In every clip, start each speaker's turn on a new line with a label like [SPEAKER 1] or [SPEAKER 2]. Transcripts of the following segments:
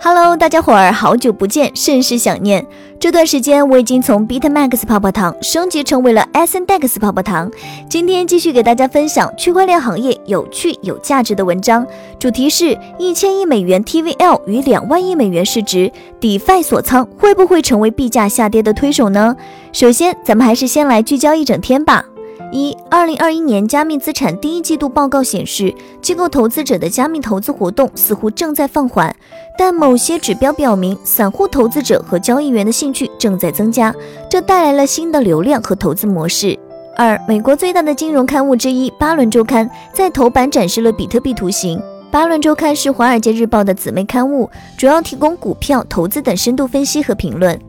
[SPEAKER 1] Hello，大家伙儿，好久不见，甚是想念。这段时间我已经从 BitMax 泡泡糖升级成为了 SNDEX 泡泡糖。今天继续给大家分享区块链行业有趣有价值的文章，主题是一千亿美元 TVL 与两万亿美元市值，DeFi 锁仓会不会成为币价下跌的推手呢？首先，咱们还是先来聚焦一整天吧。一，二零二一年加密资产第一季度报告显示，机构投资者的加密投资活动似乎正在放缓，但某些指标表明，散户投资者和交易员的兴趣正在增加，这带来了新的流量和投资模式。二，美国最大的金融刊物之一《巴伦周刊》在头版展示了比特币图形。《巴伦周刊》是《华尔街日报》的姊妹刊物，主要提供股票投资等深度分析和评论。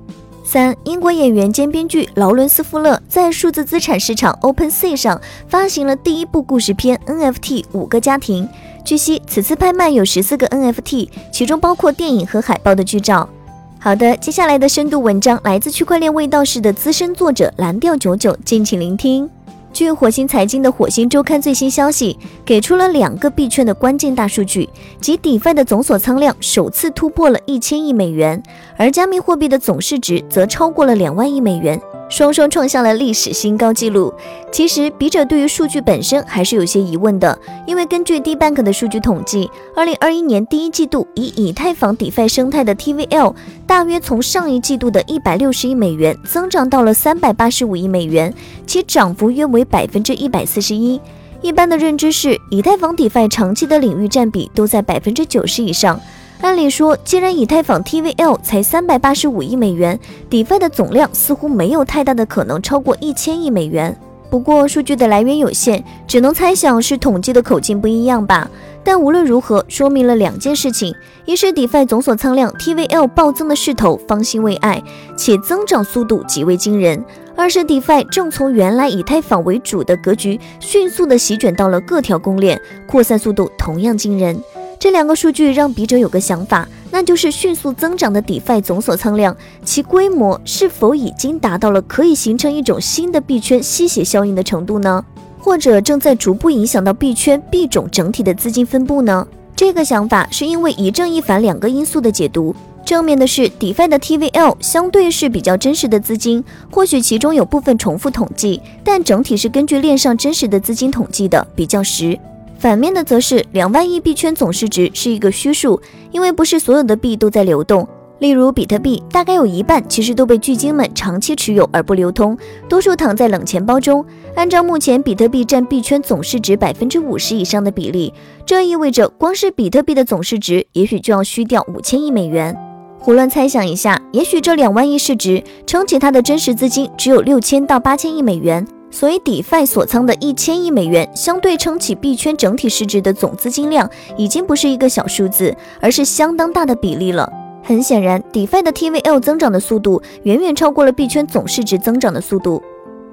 [SPEAKER 1] 三，英国演员兼编剧劳伦斯·富勒在数字资产市场 OpenSea 上发行了第一部故事片 NFT《五个家庭》。据悉，此次拍卖有十四个 NFT，其中包括电影和海报的剧照。好的，接下来的深度文章来自区块链味道室的资深作者蓝调九九，敬请聆听。据火星财经的火星周刊最新消息，给出了两个币圈的关键大数据，即 DeFi 的总锁仓量首次突破了一千亿美元，而加密货币的总市值则超过了两万亿美元。双双创下了历史新高纪录。其实，笔者对于数据本身还是有些疑问的，因为根据 DBank 的数据统计，二零二一年第一季度以以太坊 DeFi 生态的 TVL 大约从上一季度的一百六十亿美元增长到了三百八十五亿美元，其涨幅约为百分之一百四十一。一般的认知是，以太坊 DeFi 长期的领域占比都在百分之九十以上。按理说，既然以太坊 TVL 才三百八十五亿美元，DeFi 的总量似乎没有太大的可能超过一千亿美元。不过，数据的来源有限，只能猜想是统计的口径不一样吧。但无论如何，说明了两件事情：一是 DeFi 总锁仓量 TVL 暴增的势头方兴未艾，且增长速度极为惊人；二是 DeFi 正从原来以太坊为主的格局，迅速的席卷到了各条公链，扩散速度同样惊人。这两个数据让笔者有个想法，那就是迅速增长的 DeFi 总锁仓量，其规模是否已经达到了可以形成一种新的币圈吸血效应的程度呢？或者正在逐步影响到币圈币种整体的资金分布呢？这个想法是因为一正一反两个因素的解读。正面的是 DeFi 的 TVL 相对是比较真实的资金，或许其中有部分重复统计，但整体是根据链上真实的资金统计的，比较实。反面的则是两万亿币圈总市值是一个虚数，因为不是所有的币都在流动。例如比特币，大概有一半其实都被巨鲸们长期持有而不流通，多数躺在冷钱包中。按照目前比特币占币圈总市值百分之五十以上的比例，这意味着光是比特币的总市值也许就要虚掉五千亿美元。胡乱猜想一下，也许这两万亿市值撑起它的真实资金只有六千到八千亿美元。所以，DeFi 所仓的一千亿美元，相对撑起币圈整体市值的总资金量，已经不是一个小数字，而是相当大的比例了。很显然，DeFi 的 TVL 增长的速度远远超过了币圈总市值增长的速度。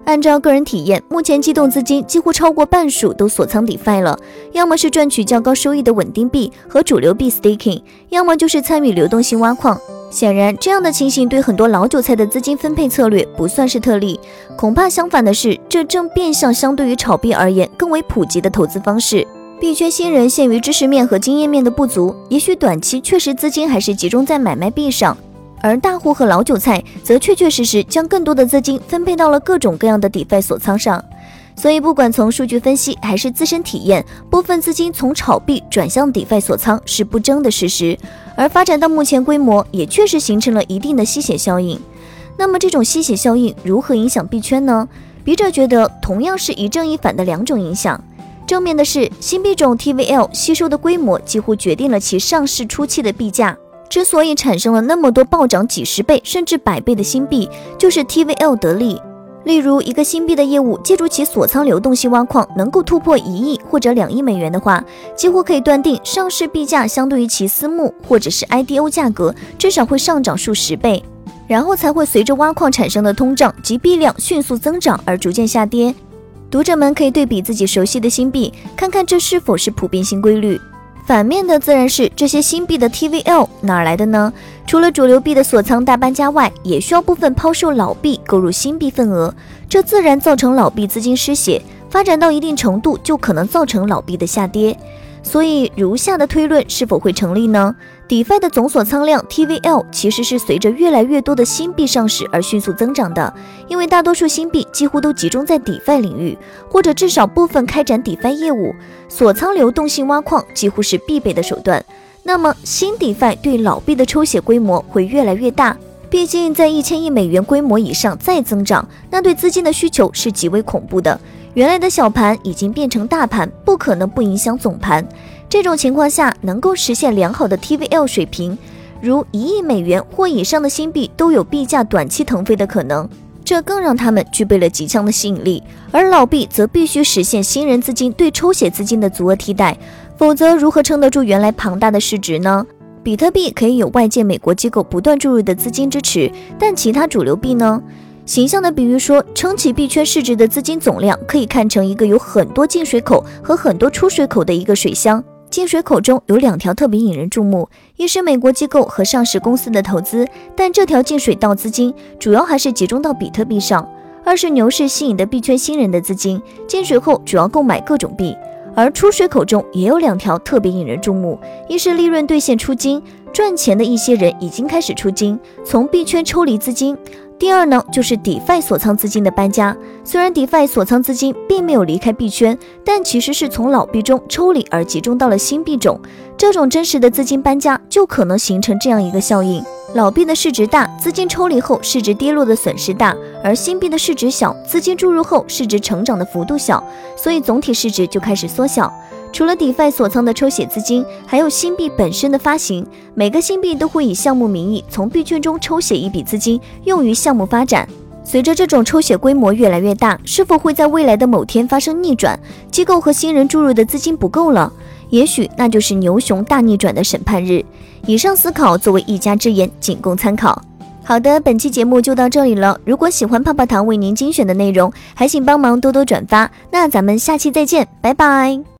[SPEAKER 1] 按照个人体验，目前机动资金几乎超过半数都锁仓 DeFi 了，要么是赚取较高收益的稳定币和主流币 Staking，要么就是参与流动性挖矿。显然，这样的情形对很多老韭菜的资金分配策略不算是特例。恐怕相反的是，这正变相相对于炒币而言更为普及的投资方式。币圈新人限于知识面和经验面的不足，也许短期确实资金还是集中在买卖币上，而大户和老韭菜则确确实实将更多的资金分配到了各种各样的 DeFi 锁仓上。所以，不管从数据分析还是自身体验，部分资金从炒币转向 DeFi 锁仓是不争的事实。而发展到目前规模，也确实形成了一定的吸血效应。那么，这种吸血效应如何影响币圈呢？笔者觉得，同样是一正一反的两种影响。正面的是，新币种 TVL 吸收的规模几乎决定了其上市初期的币价。之所以产生了那么多暴涨几十倍甚至百倍的新币，就是 TVL 得利。例如，一个新币的业务，借助其锁仓流动性挖矿，能够突破一亿或者两亿美元的话，几乎可以断定上市币价相对于其私募或者是 IDO 价格，至少会上涨数十倍，然后才会随着挖矿产生的通胀及币量迅速增长而逐渐下跌。读者们可以对比自己熟悉的新币，看看这是否是普遍性规律。反面的自然是这些新币的 TVL 哪来的呢？除了主流币的锁仓大搬家外，也需要部分抛售老币购入新币份额，这自然造成老币资金失血，发展到一定程度就可能造成老币的下跌。所以，如下的推论是否会成立呢？DeFi 的总锁仓量 TVL 其实是随着越来越多的新币上市而迅速增长的，因为大多数新币几乎都集中在 DeFi 领域，或者至少部分开展 DeFi 业务，锁仓流动性挖矿几乎是必备的手段。那么，新 DeFi 对老币的抽血规模会越来越大，毕竟在一千亿美元规模以上再增长，那对资金的需求是极为恐怖的。原来的小盘已经变成大盘，不可能不影响总盘。这种情况下，能够实现良好的 TVL 水平，如一亿美元或以上的新币都有币价短期腾飞的可能，这更让他们具备了极强的吸引力。而老币则必须实现新人资金对抽血资金的足额替代，否则如何撑得住原来庞大的市值呢？比特币可以有外界美国机构不断注入的资金支持，但其他主流币呢？形象的比喻说，撑起币圈市值的资金总量，可以看成一个有很多进水口和很多出水口的一个水箱。进水口中有两条特别引人注目，一是美国机构和上市公司的投资，但这条进水道资金主要还是集中到比特币上；二是牛市吸引的币圈新人的资金，进水后主要购买各种币。而出水口中也有两条特别引人注目，一是利润兑现出金，赚钱的一些人已经开始出金，从币圈抽离资金。第二呢，就是 DeFi 锁仓资金的搬家。虽然 DeFi 锁仓资金并没有离开币圈，但其实是从老币中抽离而集中到了新币种。这种真实的资金搬家，就可能形成这样一个效应：老币的市值大，资金抽离后市值跌落的损失大；而新币的市值小，资金注入后市值成长的幅度小，所以总体市值就开始缩小。除了 DeFi 锁仓的抽血资金，还有新币本身的发行。每个新币都会以项目名义从币圈中抽血一笔资金，用于项目发展。随着这种抽血规模越来越大，是否会在未来的某天发生逆转？机构和新人注入的资金不够了，也许那就是牛熊大逆转的审判日。以上思考作为一家之言，仅供参考。好的，本期节目就到这里了。如果喜欢泡泡糖为您精选的内容，还请帮忙多多转发。那咱们下期再见，拜拜。